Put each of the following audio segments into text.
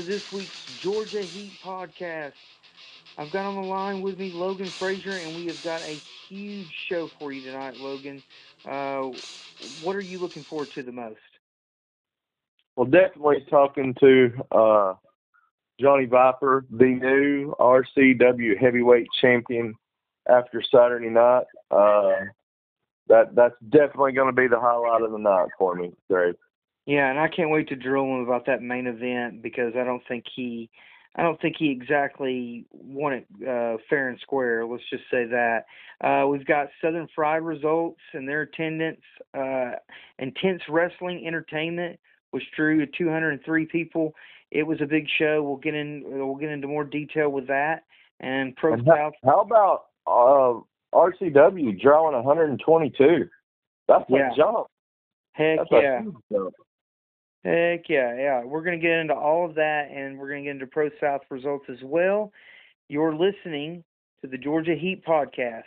To this week's Georgia Heat podcast. I've got on the line with me Logan Frazier, and we have got a huge show for you tonight, Logan. Uh, what are you looking forward to the most? Well, definitely talking to uh, Johnny Viper, the new RCW heavyweight champion after Saturday night. Uh, that that's definitely going to be the highlight of the night for me, Greg. Yeah, and I can't wait to drill him about that main event because I don't think he, I don't think he exactly won it uh, fair and square. Let's just say that. Uh, we've got Southern Fried results and their attendance. Uh, intense wrestling entertainment which drew 203 people. It was a big show. We'll get in. We'll get into more detail with that. And Pro and how, how about uh, RCW drawing 122? That's yeah. a jump. Heck That's yeah. Heck yeah, yeah. We're going to get into all of that, and we're going to get into Pro South results as well. You're listening to the Georgia Heat podcast.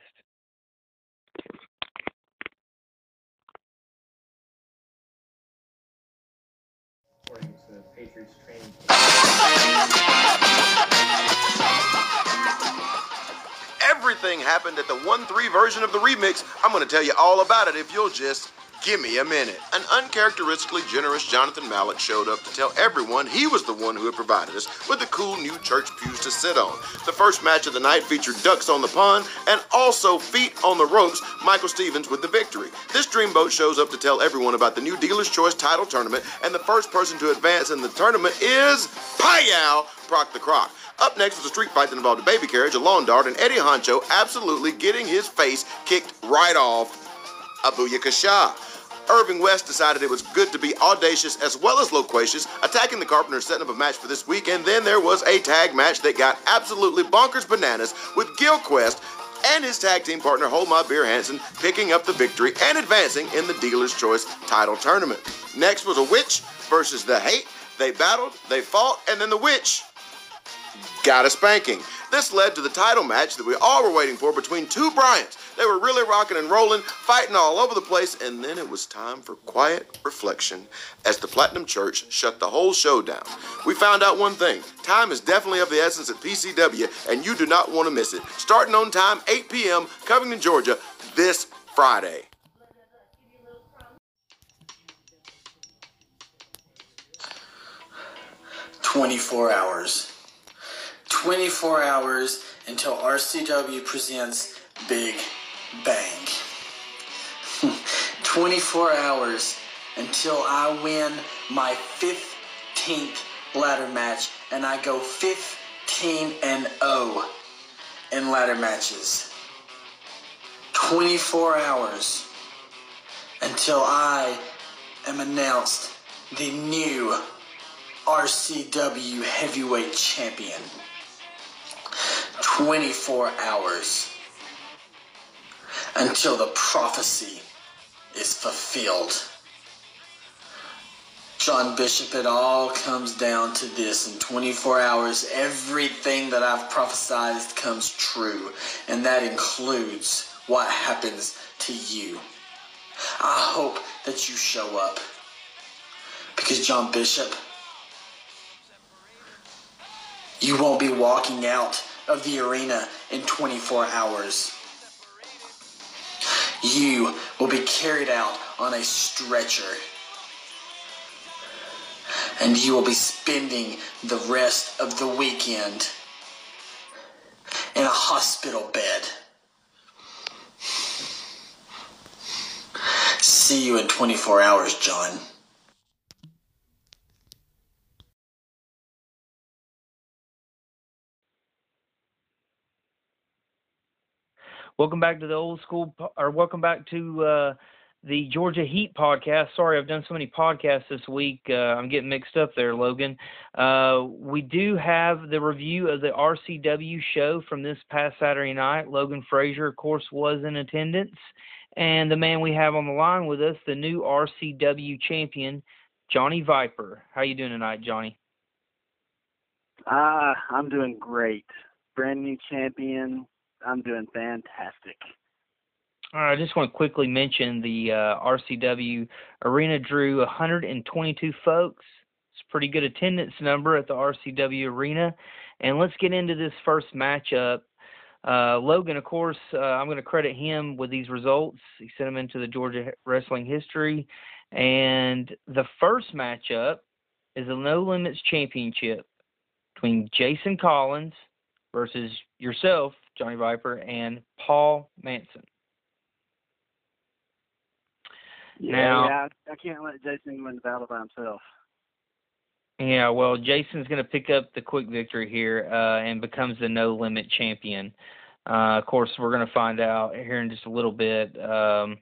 Everything happened at the 1 3 version of the remix. I'm going to tell you all about it if you'll just give me a minute. An uncharacteristically generous Jonathan Mallett showed up to tell everyone he was the one who had provided us with the cool new church pews to sit on. The first match of the night featured ducks on the pond and also feet on the ropes, Michael Stevens with the victory. This dreamboat shows up to tell everyone about the new Dealer's Choice title tournament, and the first person to advance in the tournament is Payal Proc the Croc. Up next was a street fight that involved a baby carriage, a lawn dart, and Eddie Honcho absolutely getting his face kicked right off. Abuya Kasha. Irving West decided it was good to be audacious as well as loquacious, attacking the Carpenters, setting up a match for this week, and then there was a tag match that got absolutely bonkers bananas with Gil Quest and his tag team partner Hold My Beer Hansen picking up the victory and advancing in the Dealer's Choice title tournament. Next was a witch versus the hate. They battled, they fought, and then the witch got a spanking. This led to the title match that we all were waiting for between two Bryants. They were really rocking and rolling, fighting all over the place, and then it was time for quiet reflection as the Platinum Church shut the whole show down. We found out one thing time is definitely of the essence at PCW, and you do not want to miss it. Starting on time, 8 p.m., Covington, Georgia, this Friday. Twenty-four hours. 24 hours until RCW presents Big Bang. 24 hours until I win my 15th ladder match and I go 15 and 0 in ladder matches. 24 hours until I am announced the new RCW heavyweight champion. 24 hours until the prophecy is fulfilled. John Bishop, it all comes down to this. In 24 hours, everything that I've prophesied comes true, and that includes what happens to you. I hope that you show up. Because, John Bishop, you won't be walking out of the arena in 24 hours. You will be carried out on a stretcher. And you will be spending the rest of the weekend in a hospital bed. See you in 24 hours, John. Welcome back to the old school, or welcome back to uh, the Georgia Heat podcast. Sorry, I've done so many podcasts this week. Uh, I'm getting mixed up there, Logan. Uh, we do have the review of the RCW show from this past Saturday night. Logan Frazier, of course, was in attendance. And the man we have on the line with us, the new RCW champion, Johnny Viper. How you doing tonight, Johnny? Ah, I'm doing great. Brand new champion, I'm doing fantastic. All right, I just want to quickly mention the uh, RCW arena drew 122 folks. It's a pretty good attendance number at the RCW Arena. And let's get into this first matchup. Uh, Logan, of course, uh, I'm going to credit him with these results. He sent them into the Georgia Wrestling history. And the first matchup is a No Limits Championship between Jason Collins versus yourself, Johnny Viper, and Paul Manson. Yeah, Now- yeah, I, I can't let Jason win the battle by himself. Yeah, well, Jason's going to pick up the quick victory here uh, and becomes the no limit champion. Uh, of course, we're going to find out here in just a little bit. Um,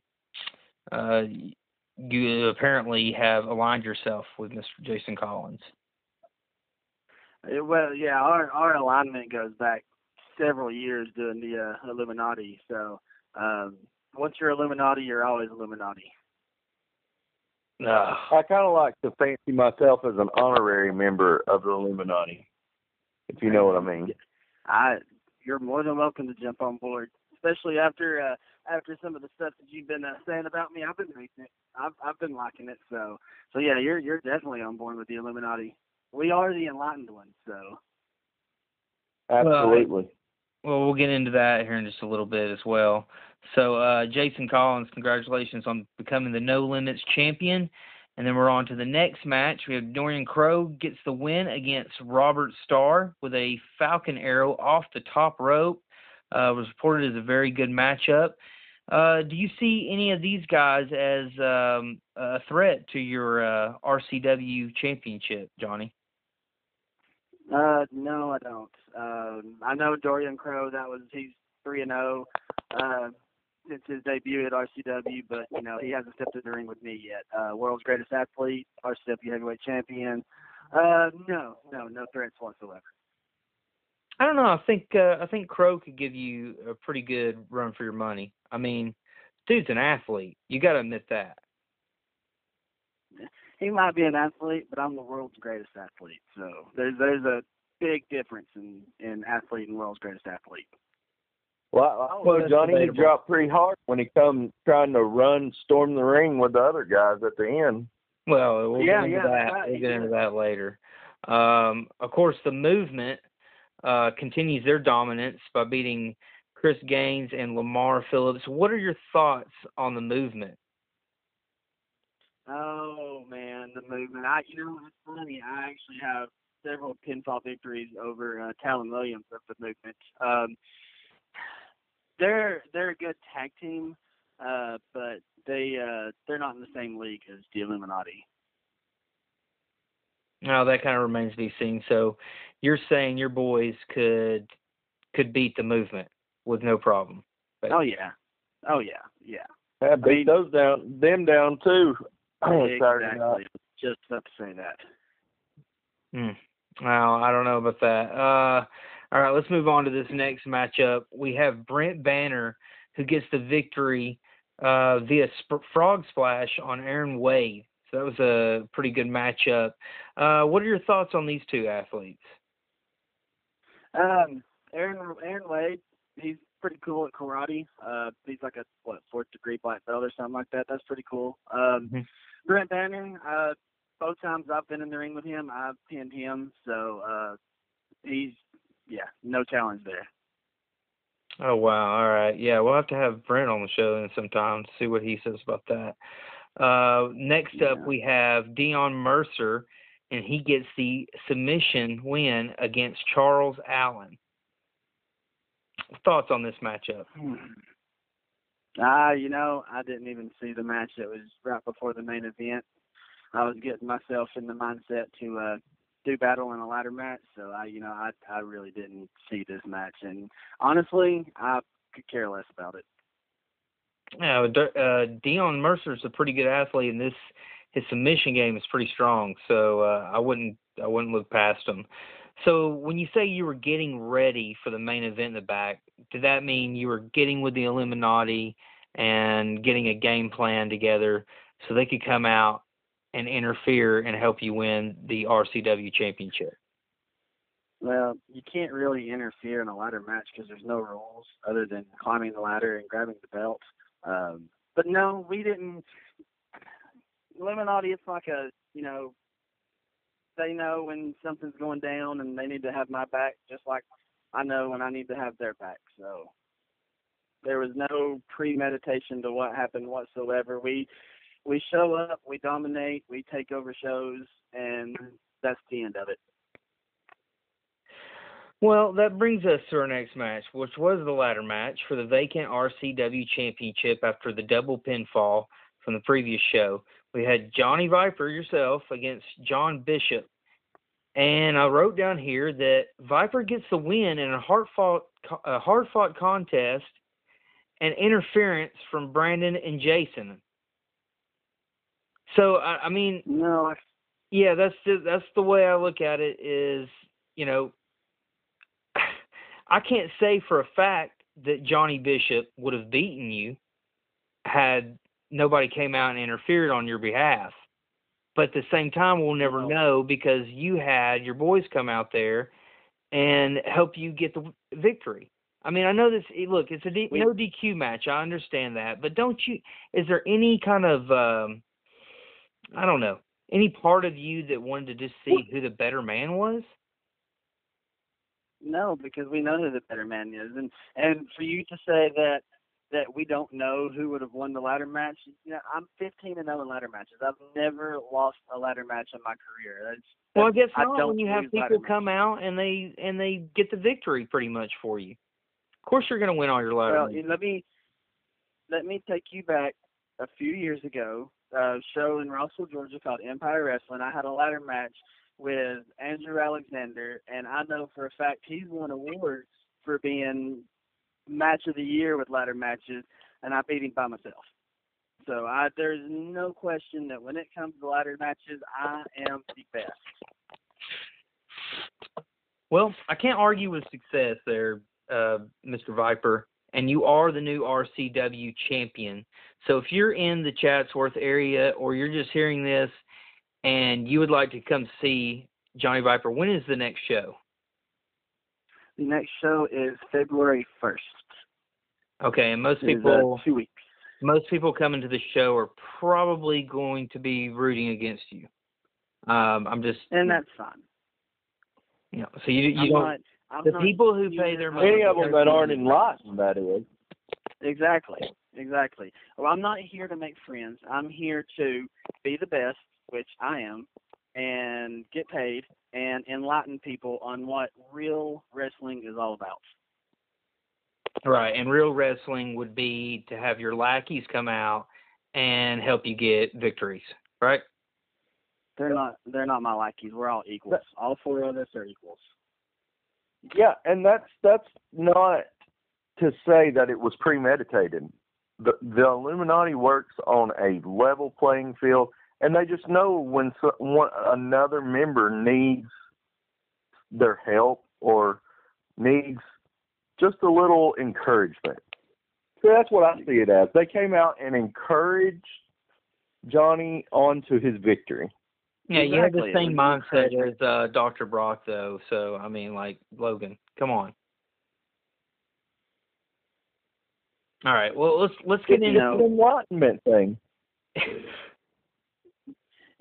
uh, you apparently have aligned yourself with Mr. Jason Collins. Uh, Well, yeah, our our alignment goes back several years doing the uh, Illuminati. So um, once you're Illuminati, you're always Illuminati. Uh, I kind of like to fancy myself as an honorary member of the Illuminati, if you know what I mean. I you're more than welcome to jump on board, especially after uh, after some of the stuff that you've been uh, saying about me. I've been reading it. I've I've been liking it. So so yeah, you're you're definitely on board with the Illuminati. We are the enlightened ones. So Absolutely. Well, we'll get into that here in just a little bit as well. So, uh, Jason Collins, congratulations on becoming the No Limits champion. And then we're on to the next match. We have Dorian Crow gets the win against Robert Starr with a Falcon arrow off the top rope. Uh, was reported as a very good matchup. Uh, do you see any of these guys as um, a threat to your uh, RCW championship, Johnny? Uh, no, I don't. Um, I know Dorian Crow. That was he's three and zero. Uh, since his debut at RCW, but you know he hasn't stepped in the ring with me yet. Uh, world's greatest athlete, RCW heavyweight champion. Uh, no, no, no threats whatsoever. I don't know. I think uh, I think Crow could give you a pretty good run for your money. I mean, dude's an athlete. You got to admit that. He might be an athlete, but I'm the world's greatest athlete. So there's there's a big difference in in athlete and world's greatest athlete. Well, I know that's Johnny he dropped pretty hard when he come trying to run, storm the ring with the other guys at the end. Well, we'll Yeah, get into yeah, that. right, We'll get into that later. Um, of course, the movement uh, continues their dominance by beating Chris Gaines and Lamar Phillips. What are your thoughts on the movement? Oh man, the movement. I you know it's funny. I actually have several pinfall victories over uh, Talon Williams of the movement. Um, they're they're a good tag team, uh, but they uh, they're not in the same league as the Illuminati. Now that kind of remains to be seen. So, you're saying your boys could could beat the movement with no problem. But- Oh yeah, oh yeah, yeah. I beat mean- those down, them down too. Saturday night. exactly. Just about to say that. Hmm. Well, I don't know about that. Uh, all right, let's move on to this next matchup. We have Brent Banner who gets the victory uh, via sp- frog splash on Aaron Wade. So that was a pretty good matchup. Uh, what are your thoughts on these two athletes? Um, Aaron Aaron Wade, he's pretty cool at karate. Uh, he's like a what fourth degree black belt or something like that. That's pretty cool. Um, Mhm. Brent Banner, uh, both times I've been in the ring with him, I've pinned him. So uh, he's yeah, no challenge there. Oh wow! All right, yeah, we'll have to have Brent on the show then sometime to see what he says about that. Uh, next up, we have Dion Mercer, and he gets the submission win against Charles Allen. Thoughts on this matchup? Ah, you know, I didn't even see the match that was right before the main event. I was getting myself in the mindset to uh do battle in a ladder match, so I, you know, I I really didn't see this match, and honestly, I could care less about it. Yeah, uh, Dion Mercer's a pretty good athlete, and this his submission game is pretty strong. So uh, I wouldn't I wouldn't look past him. So when you say you were getting ready for the main event in the back, did that mean you were getting with the Illuminati and getting a game plan together so they could come out and interfere and help you win the RCW championship? Well, you can't really interfere in a ladder match because there's no rules other than climbing the ladder and grabbing the belt. Um, but no, we didn't. Illuminati, it's like a you know, they know when something's going down and they need to have my back, just like I know when I need to have their back. So there was no premeditation to what happened whatsoever. We we show up, we dominate, we take over shows, and that's the end of it. Well, that brings us to our next match, which was the ladder match for the vacant RCW championship after the double pinfall from the previous show. We had Johnny Viper yourself against John Bishop. And I wrote down here that Viper gets the win in a hard fought a hard fought contest and interference from Brandon and Jason. So I, I mean, no, yeah, that's the, that's the way I look at it. Is you know, I can't say for a fact that Johnny Bishop would have beaten you had nobody came out and interfered on your behalf. But at the same time, we'll never know because you had your boys come out there and help you get the victory. I mean, I know this. Eh, look, it's a D, no DQ match. I understand that, but don't you? Is there any kind of um, I don't know, any part of you that wanted to just see who the better man was? No, because we know who the better man is, and and for you to say that that we don't know who would have won the ladder match, you know, I'm 15 and 0 in ladder matches. I've never lost a ladder match in my career. That's, well, I guess not when you have people come out and they and they get the victory pretty much for you. Of course, you're going to win all your ladder. Well, matches. let me let me take you back a few years ago. A show in Russell, Georgia called Empire Wrestling. I had a ladder match with Andrew Alexander, and I know for a fact he's won awards for being match of the year with ladder matches, and I beat him by myself. So I, there's no question that when it comes to ladder matches, I am the best. Well, I can't argue with success there, uh, Mr. Viper, and you are the new RCW champion. So if you're in the Chatsworth area or you're just hearing this and you would like to come see Johnny Viper, when is the next show? The next show is February 1st. Okay, and most people two weeks. Most people coming to the show are probably going to be rooting against you. Um, I'm just and that's fine. You know, so you you I'm don't. Not, I'm the people who pay their money. Any of them that aren't enlightened, that is. Exactly, exactly. Well, I'm not here to make friends. I'm here to be the best, which I am, and get paid and enlighten people on what real wrestling is all about. Right, and real wrestling would be to have your lackeys come out and help you get victories, right? They're not. They're not my lackeys. We're all equals. All four of us are equals. Yeah, and that's that's not to say that it was premeditated. The the Illuminati works on a level playing field, and they just know when so, one, another member needs their help or needs just a little encouragement. So that's what I see it as. They came out and encouraged Johnny onto his victory. Yeah, exactly. you have the same mindset as uh, Dr. Brock, though. So I mean, like Logan, come on. All right. Well, let's let's get into the enlightenment thing.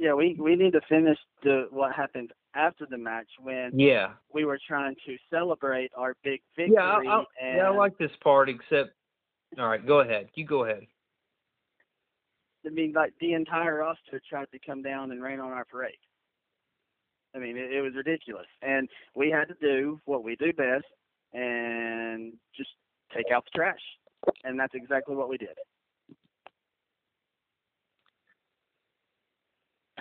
yeah, we we need to finish the what happened after the match when yeah we were trying to celebrate our big victory. Yeah, I, I, and yeah, I like this part. Except, all right, go ahead. You go ahead. I mean, like the entire roster tried to come down and rain on our parade. I mean, it, it was ridiculous, and we had to do what we do best and just take out the trash, and that's exactly what we did.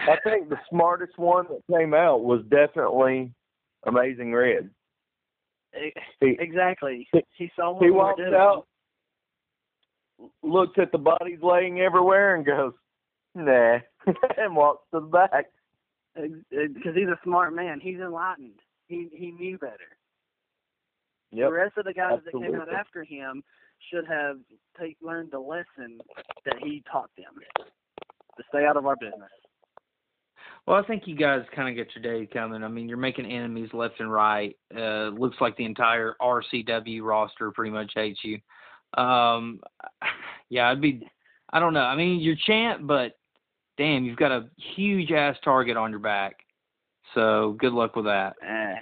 I think the smartest one that came out was definitely Amazing Red. He, exactly. He, saw what he walked out, looks at the bodies laying everywhere, and goes, "Nah," and walks to the back. Because he's a smart man. He's enlightened. He he knew better. Yep. The rest of the guys Absolutely. that came out after him should have take, learned the lesson that he taught them to stay out of our business. Well, I think you guys kind of get your day coming. I mean, you're making enemies left and right. Uh, looks like the entire RCW roster pretty much hates you. Um, yeah, I'd be. I don't know. I mean, you're champ, but damn, you've got a huge ass target on your back. So good luck with that. Eh.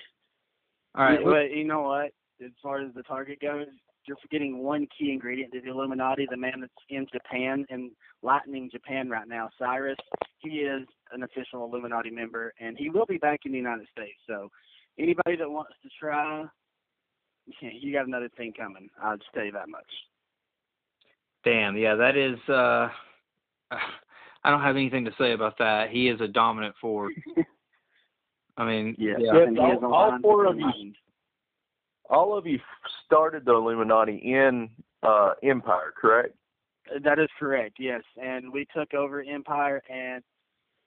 All right. But you know what? As far as the target goes, you're forgetting one key ingredient to the Illuminati. The man that's in Japan and lightning Japan right now, Cyrus. He is an official Illuminati member, and he will be back in the United States. So anybody that wants to try, you got another thing coming. I'll just tell you that much. Damn. Yeah, that is. uh I don't have anything to say about that. He is a dominant force. I mean, Yes, yeah. and all- all four of you- mind. All of you started the Illuminati in uh, Empire, correct? That is correct. Yes, and we took over Empire, and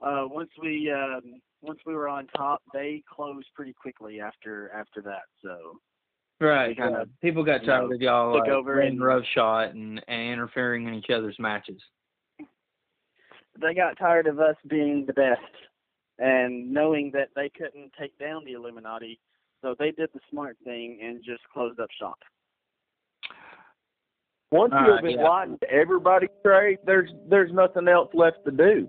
uh, once we um, once we were on top, they closed pretty quickly after after that. So Right. They kinda, yeah. People got you tired know, of y'all took uh, over running and- roughshot and, and interfering in each other's matches. they got tired of us being the best, and knowing that they couldn't take down the Illuminati, so they did the smart thing and just closed up shop. Once All you've right, been yeah. lying to everybody, Trey, there's there's nothing else left to do.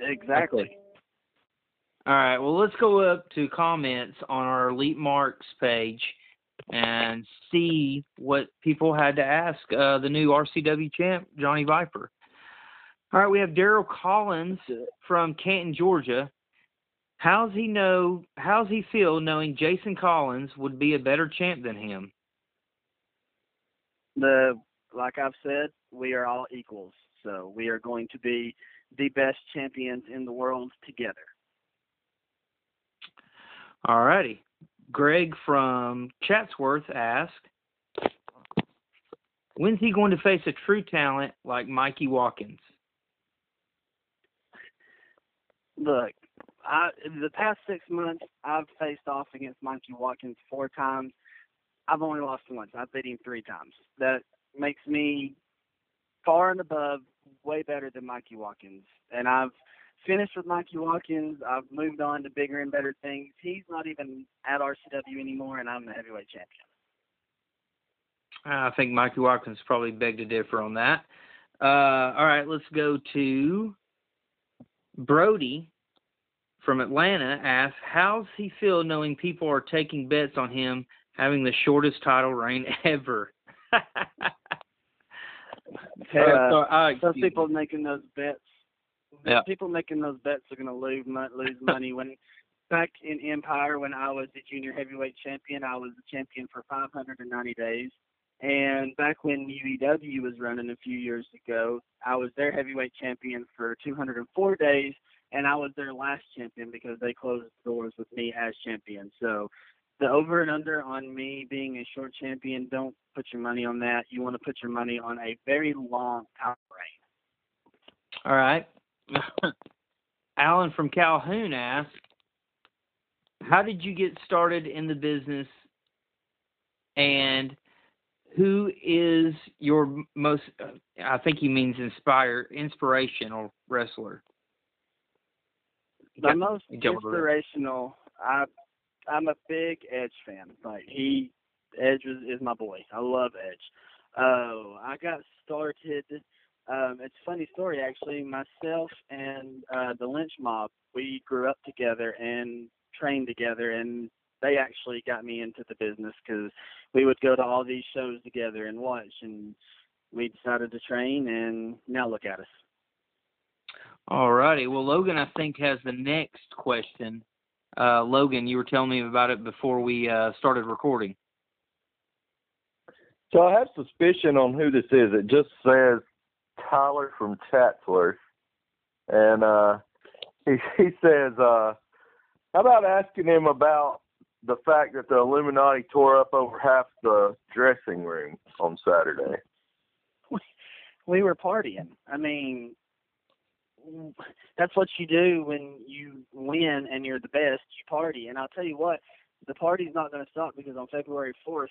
Exactly. All right. Well, let's go up to comments on our Elite Marks page and see what people had to ask uh, the new RCW champ, Johnny Viper. All right. We have Daryl Collins from Canton, Georgia. How's he know? How's he feel knowing Jason Collins would be a better champ than him? the like I've said, we are all equals. So we are going to be the best champions in the world together. All righty. Greg from Chatsworth asked, when's he going to face a true talent like Mikey Watkins? Look, I the past six months I've faced off against Mikey Watkins four times. I've only lost once. I've beat him three times. That makes me far and above way better than Mikey Watkins. And I've finished with Mikey Watkins. I've moved on to bigger and better things. He's not even at RCW anymore, and I'm the heavyweight champion. I think Mikey Watkins probably beg to differ on that. Uh, all right, let's go to Brody from Atlanta asks, how's he feel knowing people are taking bets on him having the shortest title reign ever? Uh, so- uh, Some excuse me. people making those bets. Yeah. People making those bets are going to lose mon- lose money. When back in Empire, when I was the junior heavyweight champion, I was the champion for 590 days. And back when UEW was running a few years ago, I was their heavyweight champion for 204 days, and I was their last champion because they closed the doors with me as champion. So the over and under on me being a short champion, don't put your money on that. You want to put your money on a very long title reign. All right. Alan from Calhoun asked, "How did you get started in the business, and who is your most? Uh, I think he means inspire inspirational wrestler." The Yeah, most you jumped over inspirational. I I'm a big Edge fan. Like he, Edge is, is my boy. I love Edge. Oh, I got started. Um, it's a funny story actually. Myself and uh, the Lynch Mob, we grew up together and trained together, and they actually got me into the business because we would go to all these shows together and watch, and we decided to train, and now look at us. All righty. Well, Logan, I think has the next question. Uh, Logan, you were telling me about it before we uh, started recording. So I have suspicion on who this is. It just says Tyler from Chatsworth, and uh, he he says, uh, "How about asking him about the fact that the Illuminati tore up over half the dressing room on Saturday?" we were partying. I mean, that's what you do when you win and you're the best. You party, and I'll tell you what, the party's not going to stop because on February 4th,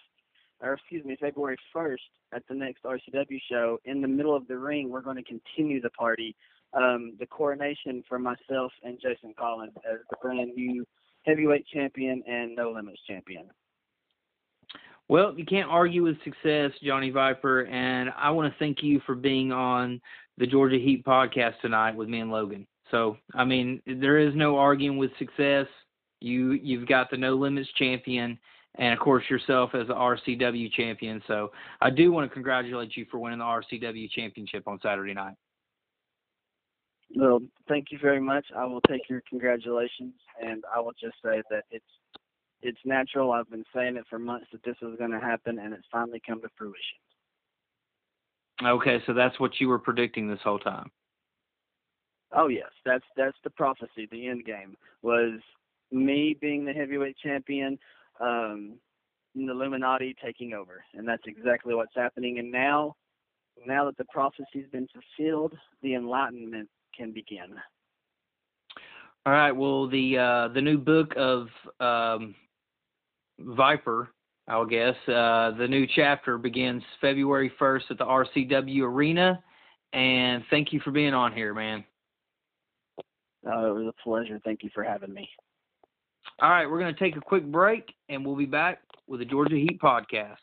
or excuse me, February 1st at the next RCW show, in the middle of the ring, we're going to continue the party. Um, the coronation for myself and Jason Collins as the brand new heavyweight champion and No Limits champion. Well, you can't argue with success, Johnny Viper, and I want to thank you for being on the Georgia Heat podcast tonight with me and Logan. So I mean, there is no arguing with success. You you've got the No Limits champion, and of course yourself as the RCW champion. So I do want to congratulate you for winning the RCW championship on Saturday night. Well, thank you very much. I will take your congratulations, and I will just say that it's it's natural. I've been saying it for months that this was going to happen, and it's finally come to fruition. Okay, so that's what you were predicting this whole time. Oh yes, that's that's the prophecy. The end game was me being the heavyweight champion, um, and the Illuminati taking over, and that's exactly what's happening. And now, now that the prophecy's been fulfilled, the enlightenment can begin. All right. Well, the uh, the new book of um, Viper, I guess, uh, the new chapter begins February first at the RCW Arena. And thank you for being on here, man. Uh, it was a pleasure. Thank you for having me. All right, we're going to take a quick break, and we'll be back with the Georgia Heat podcast.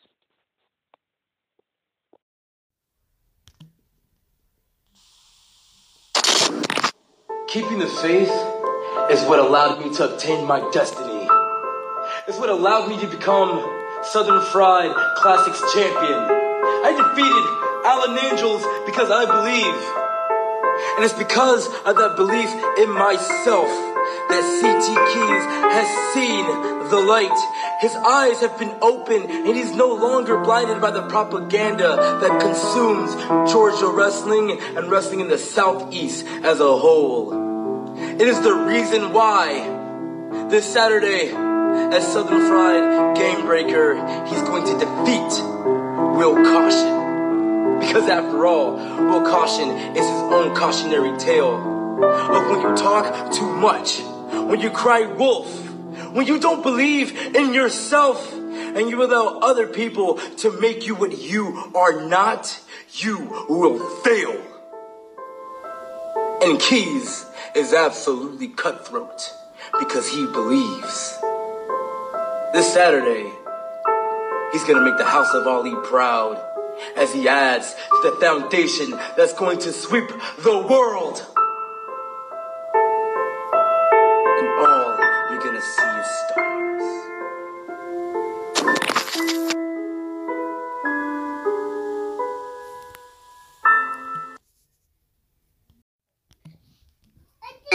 Keeping the faith is what allowed me to obtain my destiny. It's what allowed me to become Southern Fried Classics champion. I defeated Alan Angels because I believe. And it's because of that belief in myself that CT Keys has seen the light. His eyes have been opened and he's no longer blinded by the propaganda that consumes Georgia wrestling and wrestling in the Southeast as a whole. It is the reason why this Saturday at Southern Fried Game Breaker, he's going to defeat Will Caution. Because after all, Will Caution is his own cautionary tale of when you talk too much, when you cry wolf, when you don't believe in yourself, and you allow other people to make you what you are not, you will fail. And Keys is absolutely cutthroat because he believes. This Saturday, he's gonna make the House of Ali proud as he adds to the foundation that's going to sweep the world. And all you're gonna see is stars.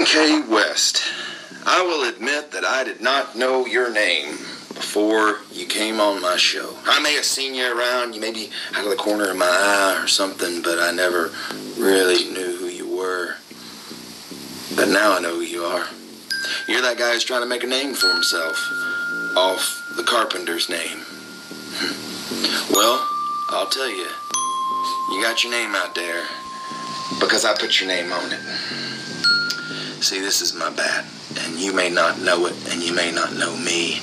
Kay West, I will admit that I did not know your name before you came on my show. I may have seen you around, you maybe out of the corner of my eye or something, but I never really knew who you were. But now I know who you are. You're that guy who's trying to make a name for himself off the carpenter's name. Well, I'll tell you, you got your name out there because I put your name on it. See, this is my bad, and you may not know it, and you may not know me,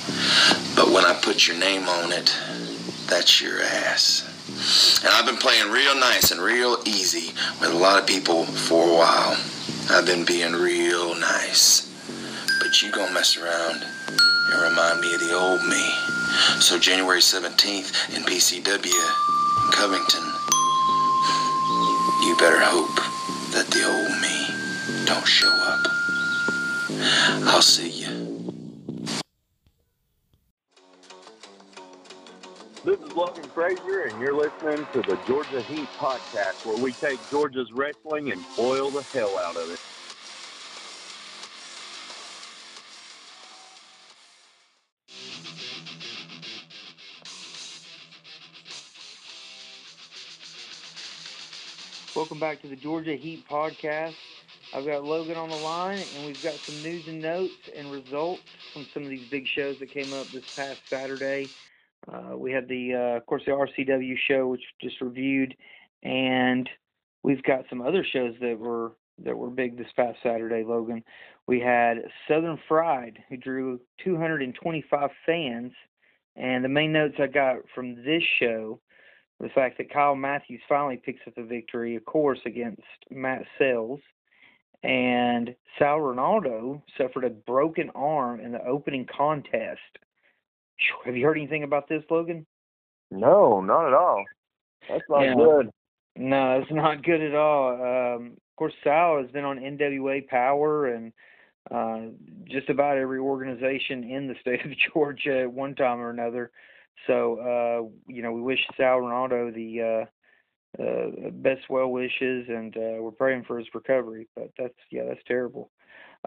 but when I put your name on it, that's your ass. And I've been playing real nice and real easy with a lot of people for a while. I've been being real nice. But you gonna mess around and remind me of the old me. So January 17th in PCW, in Covington, you better hope that the old me don't show up. I'll see you. This is Logan Frazier, and you're listening to the Georgia Heat podcast, where we take Georgia's wrestling and boil the hell out of it. Welcome back to the Georgia Heat podcast. I've got Logan on the line, and we've got some news and notes and results from some of these big shows that came up this past Saturday. Uh, we had the, uh, of course, the RCW show, which just reviewed, and we've got some other shows that were that were big this past Saturday. Logan, we had Southern Fried, who drew 225 fans, and the main notes I got from this show the fact that Kyle Matthews finally picks up the victory, of course, against Matt Sells. And Sal Ronaldo suffered a broken arm in the opening contest. Have you heard anything about this, Logan? No, not at all. That's not Yeah. good. No, it's not good at all. Um, of course, Sal has been on NWA Power and uh, just about every organization in the state of Georgia at one time or another. So, uh, you know, we wish Sal Ronaldo the uh, uh, best well wishes, and uh, we're praying for his recovery. But that's yeah, that's terrible.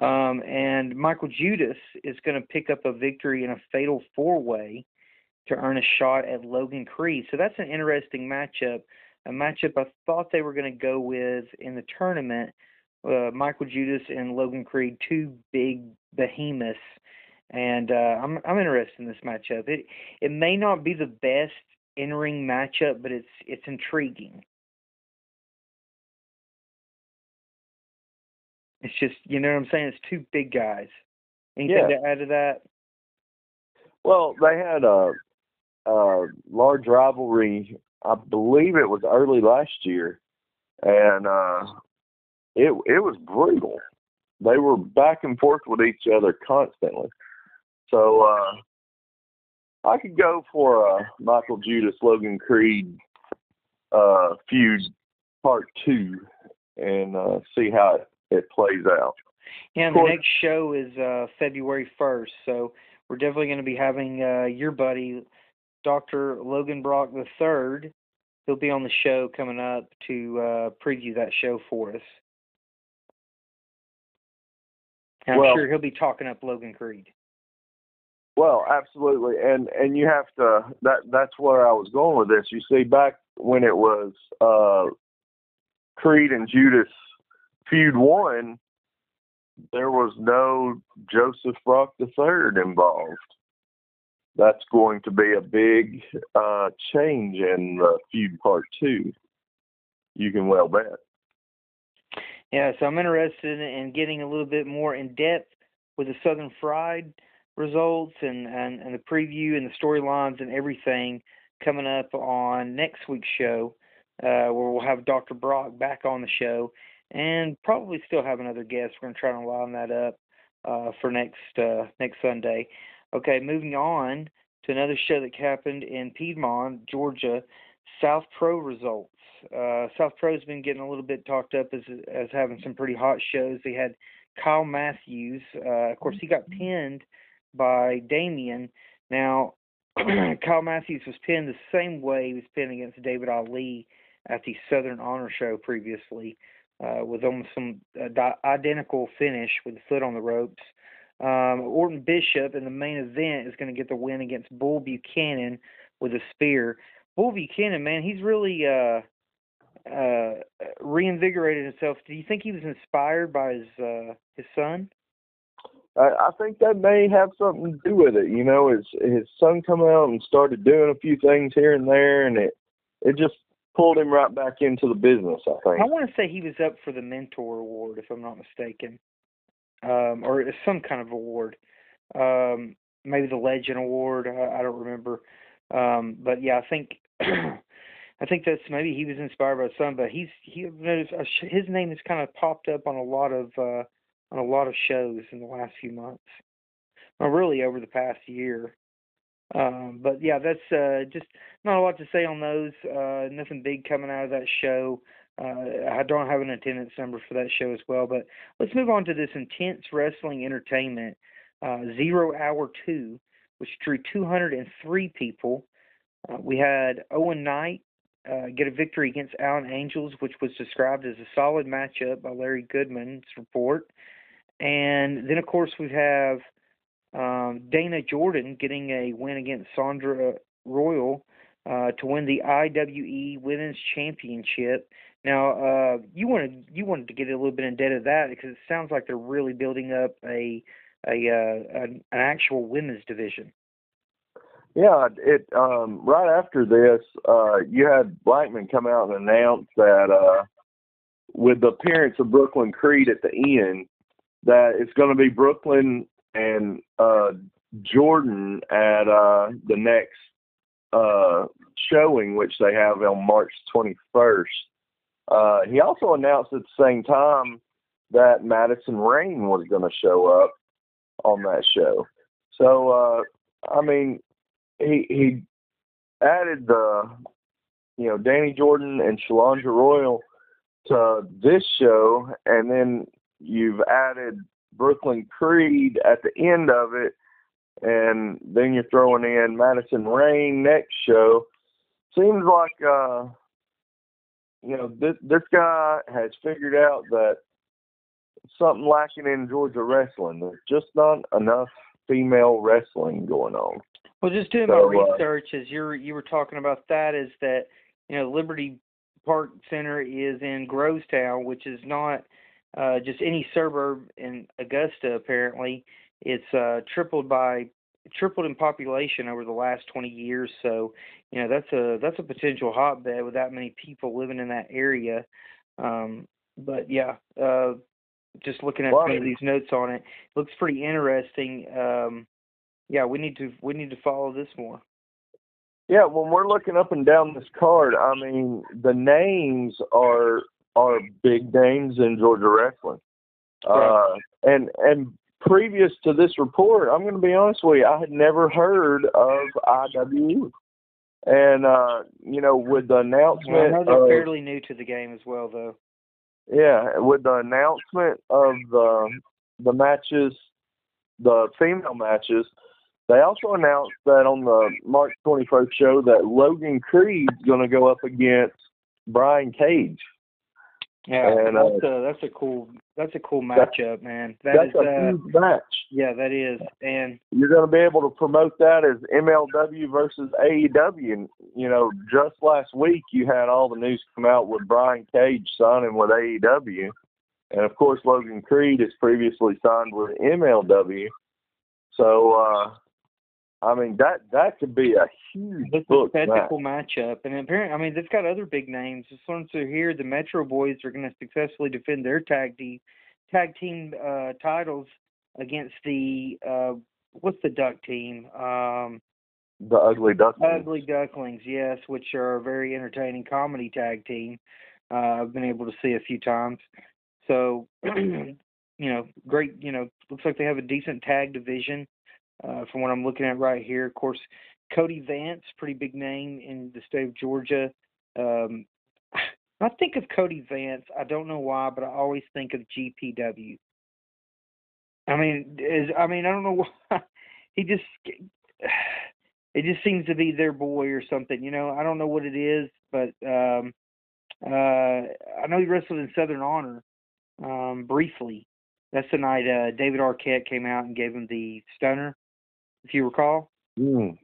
Um, and Michael Judas is going to pick up a victory in a fatal four way to earn a shot at Logan Creed. So that's an interesting matchup. A matchup I thought they were going to go with in the tournament. Uh, Michael Judas and Logan Creed, two big behemoths, and uh, I'm I'm interested in this matchup. It it may not be the best in ring matchup, but it's it's intriguing. It's just you know what I'm saying. It's two big guys. Anything Yeah. to add to that? Well, they had a, a large rivalry. I believe it was early last year, and uh, it it was brutal. They were back and forth with each other constantly. So uh, I could go for a Michael Judas Logan Creed uh, feud part two and uh, see how it, it plays out. Yeah, and the next show is uh, February 1st, so we're definitely going to be having uh, your buddy, Dr. Logan Brock III. He'll be on the show coming up to uh, preview that show for us. And I'm Well- sure he'll be talking up Logan Creed. Well, absolutely, and and you have to. That that's where I was going with this. You see, back when it was uh, Creed and Judas feud one, there was no Joseph Brock the third involved. That's going to be a big uh, change in the feud part two. You can well bet. Yeah, so I'm interested in, in getting a little bit more in depth with the Southern Fried results and, and, and the preview and the storylines and everything coming up on next week's show, uh, where we'll have Dr. Brock back on the show and probably still have another guest. We're going to try to line that up uh, for next uh, next Sunday. Okay, moving on to another show that happened in Piedmont, Georgia, South Pro results. Uh, South Pro's been getting a little bit talked up as as having some pretty hot shows. They had Kyle Matthews. Uh, of course, he got pinned by Damien. Now, Kyle Matthews was pinned the same way he was pinned against David Ali at the Southern Honor Show previously, uh, with almost some uh, identical finish with the foot on the ropes. Um, Orton Bishop in the main event is going to get the win against Bull Buchanan with a spear. Bull Buchanan, man, he's really uh, uh, reinvigorated himself. Do you think he was inspired by his uh, his son? I, I think that may have something to do with it. You know, his his son come out and started doing a few things here and there, and it it just pulled him right back into the business. I think. I want to say he was up for the mentor award, if I'm not mistaken, um, or some kind of award, um, maybe the Legend Award. I, I don't remember, um, but yeah, I think I think that's maybe he was inspired by his son. But he's he his name has kind of popped up on a lot of uh, on a lot of shows in the last few months, really over the past year. Um, but yeah, that's uh, just not a lot to say on those. Uh, nothing big coming out of that show. Uh, I don't have an attendance number for that show as well. But let's move on to this intense wrestling entertainment, uh, Zero Hour Two, which drew 203 people. Uh, we had Owen Knight uh, get a victory against Alan Angels, which was described as a solid matchup by Larry Goodman's report. And then, of course, we have um, Dana Jordan getting a win against Sandra Royal uh, to win the IWE Women's Championship. Now, uh, you wanted you wanted to get a little bit in depth of that because it sounds like they're really building up a a uh, an, an actual women's division. Yeah, it um right after this, uh you had Blackman come out and announce that uh with the appearance of Brooklyn Creed at the end, that it's gonna be Brooklyn and uh Jordan at uh the next uh showing which they have on March twenty first. Uh he also announced at the same time that Madison Rain was gonna show up on that show. So uh I mean he he added the you know Danny Jordan and Shalondra Royal to this show, and then you've added Brooklyn Creed at the end of it, and then you're throwing in Madison Rayne next show. Seems like uh, you know this this guy has figured out that something lacking in Georgia wrestling. There's just not enough female wrestling going on. Well, just doing So, my uh, research as you were you were talking about that is that you know Liberty Park Center is in Grovetown, which is not uh, just any suburb in Augusta. Apparently, it's uh, tripled by tripled in population over the last 20 years. So you know that's a that's a potential hotbed with that many people living in that area. Um, but yeah, uh, just looking at Well, some of these notes on it, looks pretty interesting. Um, yeah, we need to we need to follow this more. Yeah, when we're looking up and down this card, I mean the names are are big names in Georgia wrestling. Uh, and and previous to this report, I'm going to be honest with you, I had never heard of IWE. And uh, you know, with the Well, I announcement, know they're of, fairly new to the game as well, though. yeah, with the announcement of the the matches, the female matches, they also announced that on the March 21st show that Logan Creed's going to go up against Brian Cage. Yeah, And, uh, that's a that's a cool that's a cool matchup, man. That That's is, a uh, huge match. yeah, that is, and You're going to be able to promote that as MLW versus AEW. And, you know, just last week you had all the news come out with Brian Cage signing with AEW. And, of course, Logan Creed is previously signed with MLW. So, uh, I mean, that that could be a huge it's a book match. matchup. And apparently, I mean, they've got other big names. As soon as they're here, the Metro Boys are going to successfully defend their tag team tag team uh, titles against the uh, what's the Duck team? Um, The Ugly Duckling. Ugly Ducklings, yes, which are a very entertaining comedy tag team. Uh, I've been able to see a few times. So, you know, great. You know, looks like they have a decent tag division. Uh, from what I'm looking at right here, of course, Cody Vance, pretty big name in the state of Georgia. Um, I think of Cody Vance. I don't know why, but I always think of GPW. I mean, is I mean, I don't know why. He just it just seems to be their boy or something. You know, I don't know what it is, but um, uh, I know he wrestled in Southern Honor um, briefly. That's the night uh, David Arquette came out and gave him the stunner, if you recall. Mm.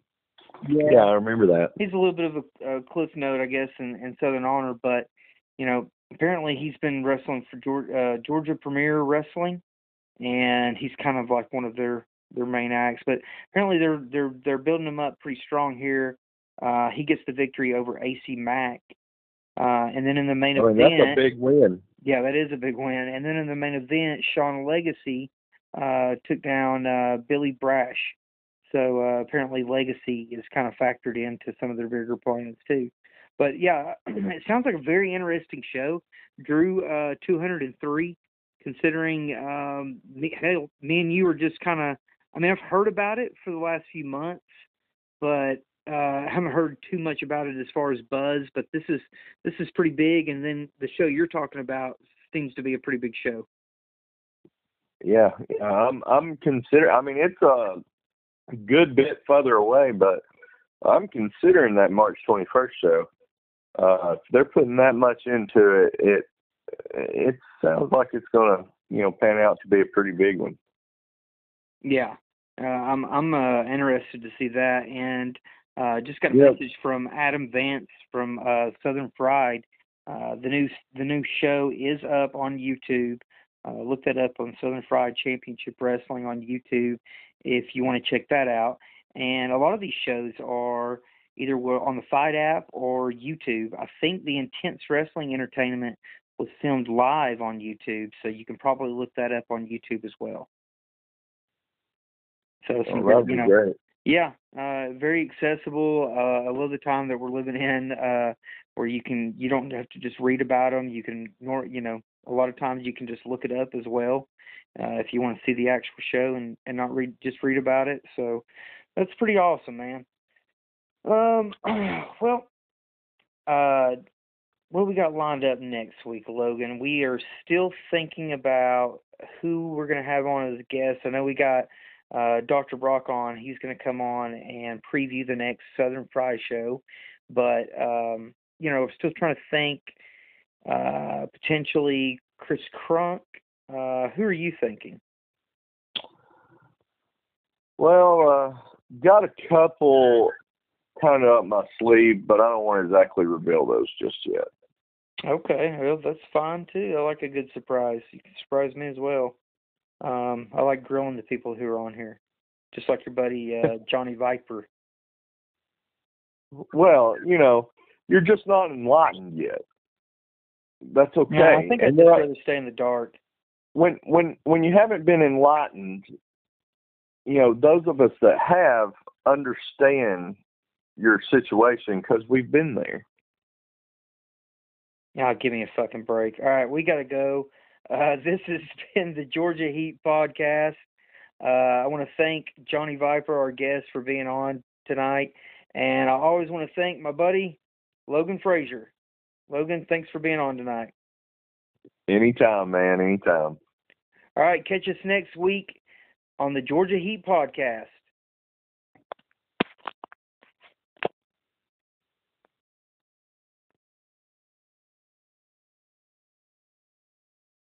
Yeah. I remember that. He's a little bit of a, a cliff note, I guess, in, in Southern Honor, but you know, apparently he's been wrestling for Georgia, uh, Georgia Premier Wrestling, and he's kind of like one of their their main acts. But apparently they're they're they're building him up pretty strong here. Uh, he gets the victory over AC Mack, uh, and then in the main I mean, event, that's a big win. yeah, that is a big win. And then in the main event, Sean Legacy uh, took down uh, Billy Brash. So uh, apparently Legacy is kind of factored into some of their bigger opponents too. But yeah, it sounds like a very interesting show. Drew uh, 203, considering um, me, hell, me and you are just kind of. I mean, I've heard about it for the last few months, but uh, I haven't heard too much about it as far as buzz. But this is this is pretty big, and then the show you're talking about seems to be a pretty big show. Yeah, yeah, I'm I'm consider. I mean, it's a good bit further away, but I'm considering that March 21st show. Uh, if they're putting that much into it, it it sounds like it's gonna you know pan out to be a pretty big one. Yeah, uh, I'm I'm uh, interested to see that, and uh, just got a Yep. message from Adam Vance from uh, Southern Fried. Uh, the new the new show is up on YouTube. Uh, look that up on Southern Fried Championship Wrestling on YouTube if you want to check that out. And a lot of these shows are either on the FITE app or YouTube. I think the Intense Wrestling Entertainment was filmed live on YouTube, so you can probably look that up on YouTube as well. So some Oh, you know, great. yeah, uh, very accessible. Uh, I love the time that we're living in, uh, where you can you don't have to just read about them. You can, you know, a lot of times you can just look it up as well, uh, if you want to see the actual show and and not read just read about it. So that's pretty awesome, man. Um, well, uh, what we got lined up next week, Logan? We are still thinking about who we're going to have on as guests. I know we got uh, Dr. Brock on. He's going to come on and preview the next Southern Fried show. But, um, you know, we're still trying to think uh, potentially Chris Crunk. Uh, who are you thinking? Well, uh, got a couple kind of up my sleeve, but I don't want to exactly reveal those just yet. Okay, well that's fine too. I like a good surprise. You can surprise me as well. Um, I like grilling the people who are on here, just like your buddy uh, Johnny Viper. Well, you know, you're just not enlightened yet. That's okay. Yeah, I think I'd there are- rather stay in the dark. when when when you haven't been enlightened, you know, those of us that have understand your situation because we've been there. Now give me a fucking break. All right, we got to go. Uh, this has been the Georgia Heat podcast. Uh, I want to thank Johnny Viper, our guest, for being on tonight, and I always want to thank my buddy Logan Frazier. Logan, thanks for being on tonight. Anytime, man, anytime. All right, catch us next week on the Georgia Heat podcast.